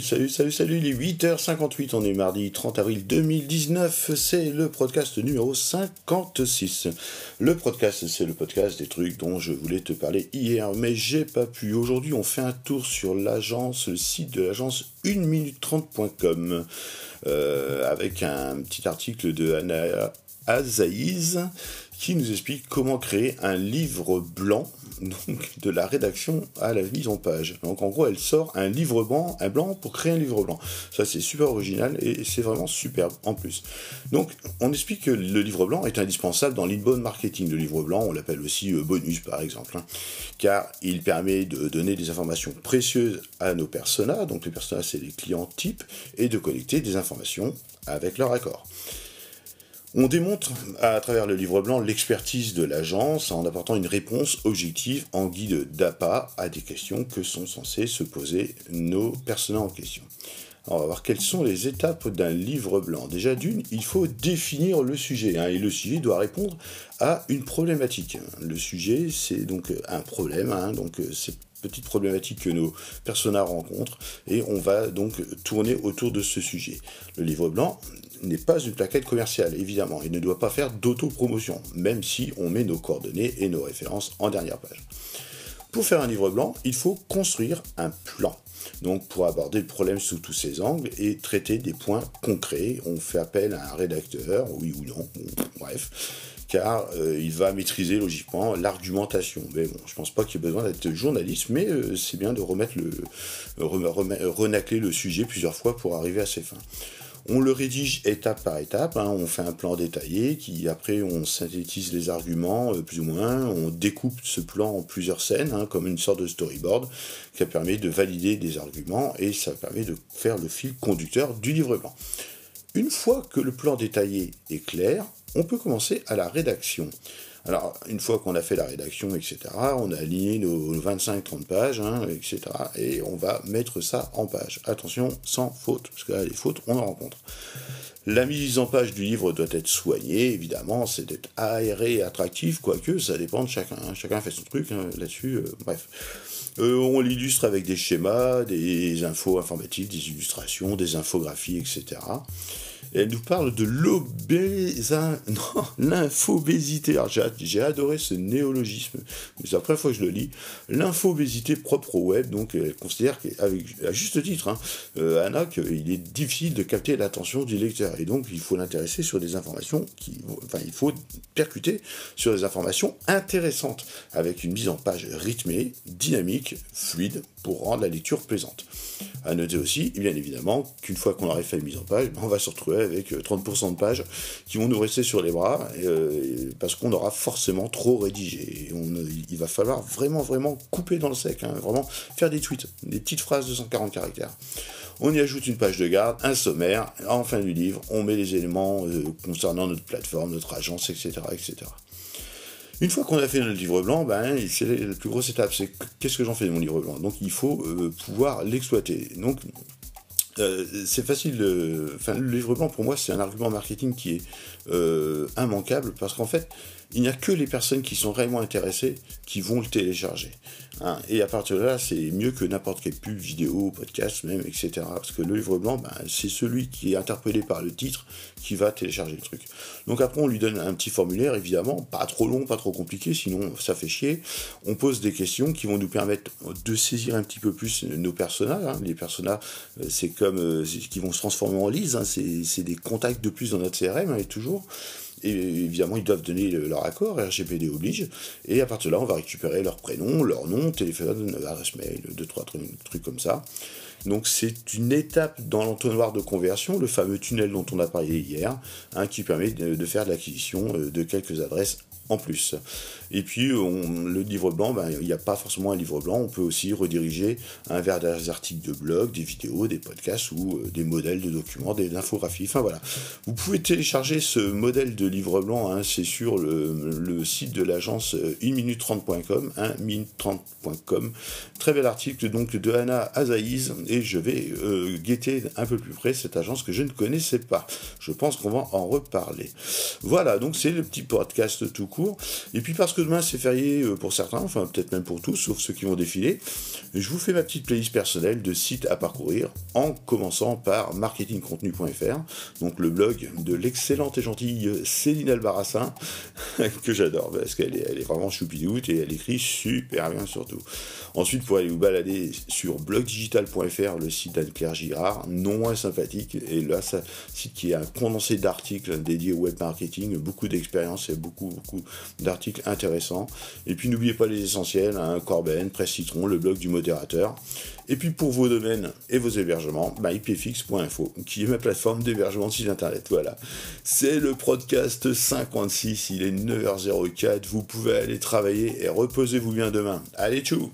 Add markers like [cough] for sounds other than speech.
salut, salut, salut, il est 8h58, on est mardi 30 avril 2019, c'est le podcast numéro 56. Le podcast, c'est le podcast des trucs dont je voulais te parler hier, mais j'ai pas pu. Aujourd'hui, on fait un tour sur l'agence, le site de l'agence 1minute30.com, euh, avec un petit article de Anna Azaïs qui nous explique comment créer un livre blanc, donc de la rédaction à la mise en page. Donc en gros, elle sort un livre blanc, un blanc pour créer un livre blanc. Ça c'est super original et c'est vraiment superbe en plus. Donc on explique que le livre blanc est indispensable dans l'inbound marketing. Le livre blanc, on l'appelle aussi euh, bonus par exemple, hein, car il permet de donner des informations précieuses à nos personas, donc les personas c'est les clients types, et de collecter des informations avec leur accord. On démontre à travers le livre blanc l'expertise de l'agence en apportant une réponse objective en guide d'appât à des questions que sont censés se poser nos personnages en question. Alors, on voir quelles sont les étapes d'un livre blanc. Déjà d'une, il faut définir le sujet, hein, et le sujet doit répondre à une problématique. Le sujet, c'est donc un problème, hein, donc c'est petite problématique que nos personnages rencontrent, et on va donc tourner autour de ce sujet. Le livre blanc, n'est pas une plaquette commerciale, évidemment. Il ne doit pas faire d'autopromotion, même si on met nos coordonnées et nos références en dernière page. Pour faire un livre blanc, il faut construire un plan. Donc pour aborder le problème sous tous ses angles et traiter des points concrets, on fait appel à un rédacteur, oui ou non, bref, car euh, il va maîtriser logiquement l'argumentation. Mais bon, je pense pas qu'il y ait besoin d'être journaliste, mais euh, c'est bien de remettre le, renacler le sujet plusieurs fois pour arriver à ses fins. On le rédige étape par étape, hein. on fait un plan détaillé, qui après on synthétise les arguments euh, plus ou moins, on découpe ce plan en plusieurs scènes, hein, comme une sorte de storyboard, qui permet de valider des arguments et ça permet de faire le fil conducteur du livre blanc. Une fois que le plan détaillé est clair, on peut commencer à la rédaction. Alors, une fois qu'on a fait la rédaction, etc., on a aligné nos 25-30 pages, hein, etc., et on va mettre ça en page. Attention, sans faute, parce que là, les fautes, on en rencontre. La mise en page du livre doit être soignée, évidemment, c'est d'être aéré et attractif, quoique ça dépend de chacun. Hein. Chacun fait son truc hein, là-dessus, euh, bref. Euh, on l'illustre avec des schémas, des infos informatiques, des illustrations, des infographies, etc elle nous parle de [laughs] l'infobésité. Alors j'ai adoré ce néologisme, mais c'est la première fois que je le lis. L'infobésité propre au web, donc elle considère qu'avec, à juste titre, hein, euh, Anna, qu'il est difficile de capter l'attention du lecteur. Et donc il faut l'intéresser sur des informations qui. Enfin, il faut percuter sur des informations intéressantes, avec une mise en page rythmée, dynamique, fluide, pour rendre la lecture plaisante. À noter aussi, bien évidemment, qu'une fois qu'on aurait fait la mise en page, on va se retrouver avec 30% euh, de pages qui vont nous rester sur les bras euh, parce qu'on aura forcément trop rédigé. il va falloir vraiment, vraiment couper dans le sec, hein, vraiment faire des tweets, des petites phrases de 140 caractères. On y ajoute une page de garde, un sommaire, en fin du livre, on met les éléments euh, concernant notre plateforme, notre agence, etc. etc. Une fois qu'on a fait notre livre blanc, ben, c'est la plus grosse étape, c'est qu'est-ce que j'en fais de mon livre blanc? Donc il faut pouvoir l'exploiter. Donc euh, c'est facile. Le livre blanc, pour moi, c'est un argument marketing qui est euh, immanquable parce qu'en fait, il n'y a que les personnes qui sont réellement intéressées qui vont le télécharger. Hein. Et à partir de là, c'est mieux que n'importe quelle pub, vidéo, podcast même, etc. Parce que le livre blanc, ben, c'est celui qui est interpellé par le titre qui va télécharger le truc. Donc après, on lui donne un petit formulaire, évidemment, pas trop long, pas trop compliqué, sinon ça fait chier. On pose des questions qui vont nous permettre de saisir un petit peu plus nos personnages. Hein. Les personnages, euh, c'est comme euh, qui vont se transformer en lise, hein. c'est des contacts de plus dans notre CRM, et toujours. Évidemment, ils doivent donner leur accord, RGPD oblige. Et à partir de là, on va récupérer leur prénom, leur nom, téléphone, adresse mail, deux, trois trucs comme ça. Donc c'est une étape dans l'entonnoir de conversion, le fameux tunnel dont on a parlé hier, hein, qui permet de, faire l'acquisition euh, de quelques adresses en plus. Et puis le livre blanc, ben, il n'y a pas forcément un livre blanc, on peut aussi rediriger vers des articles de blog, des vidéos, des podcasts ou euh, des modèles de documents, des infographies. Enfin voilà. Vous pouvez télécharger ce modèle de livre blanc, hein, c'est sur le, site de l'agence 1minute30.com, 1minute30.com. Très bel article donc de Anna Azaïs et et je vais euh, guetter un peu plus près cette agence que je ne connaissais pas. Je pense qu'on va en reparler. Voilà, donc c'est le petit podcast tout court. Et puis parce que demain c'est férié euh, pour certains, enfin peut-être même pour tous, sauf ceux qui vont défiler, je vous fais ma petite playlist personnelle de sites à parcourir, en commençant par marketingcontenu.fr, donc le blog de l'excellente et gentille Céline Albarassin, [laughs] que j'adore, parce qu'elle est, elle est vraiment choupidoute et elle écrit super bien surtout. Ensuite, pour aller vous balader sur blogdigital.fr, le site d'Anne-Claire Girard, non moins sympathique, et là, c'est un site qui est un condensé d'articles dédiés au web marketing, beaucoup d'expériences et beaucoup, beaucoup d'articles intéressants. Et puis, n'oubliez pas les essentiels, hein, Corben, Presse Citron, le blog du modérateur. Et puis, pour vos domaines et vos hébergements, bah, qui est ma plateforme d'hébergement de site internet. Voilà. C'est le podcast 56, il est 9h04, vous pouvez aller travailler et reposez-vous bien demain. Allez, tchou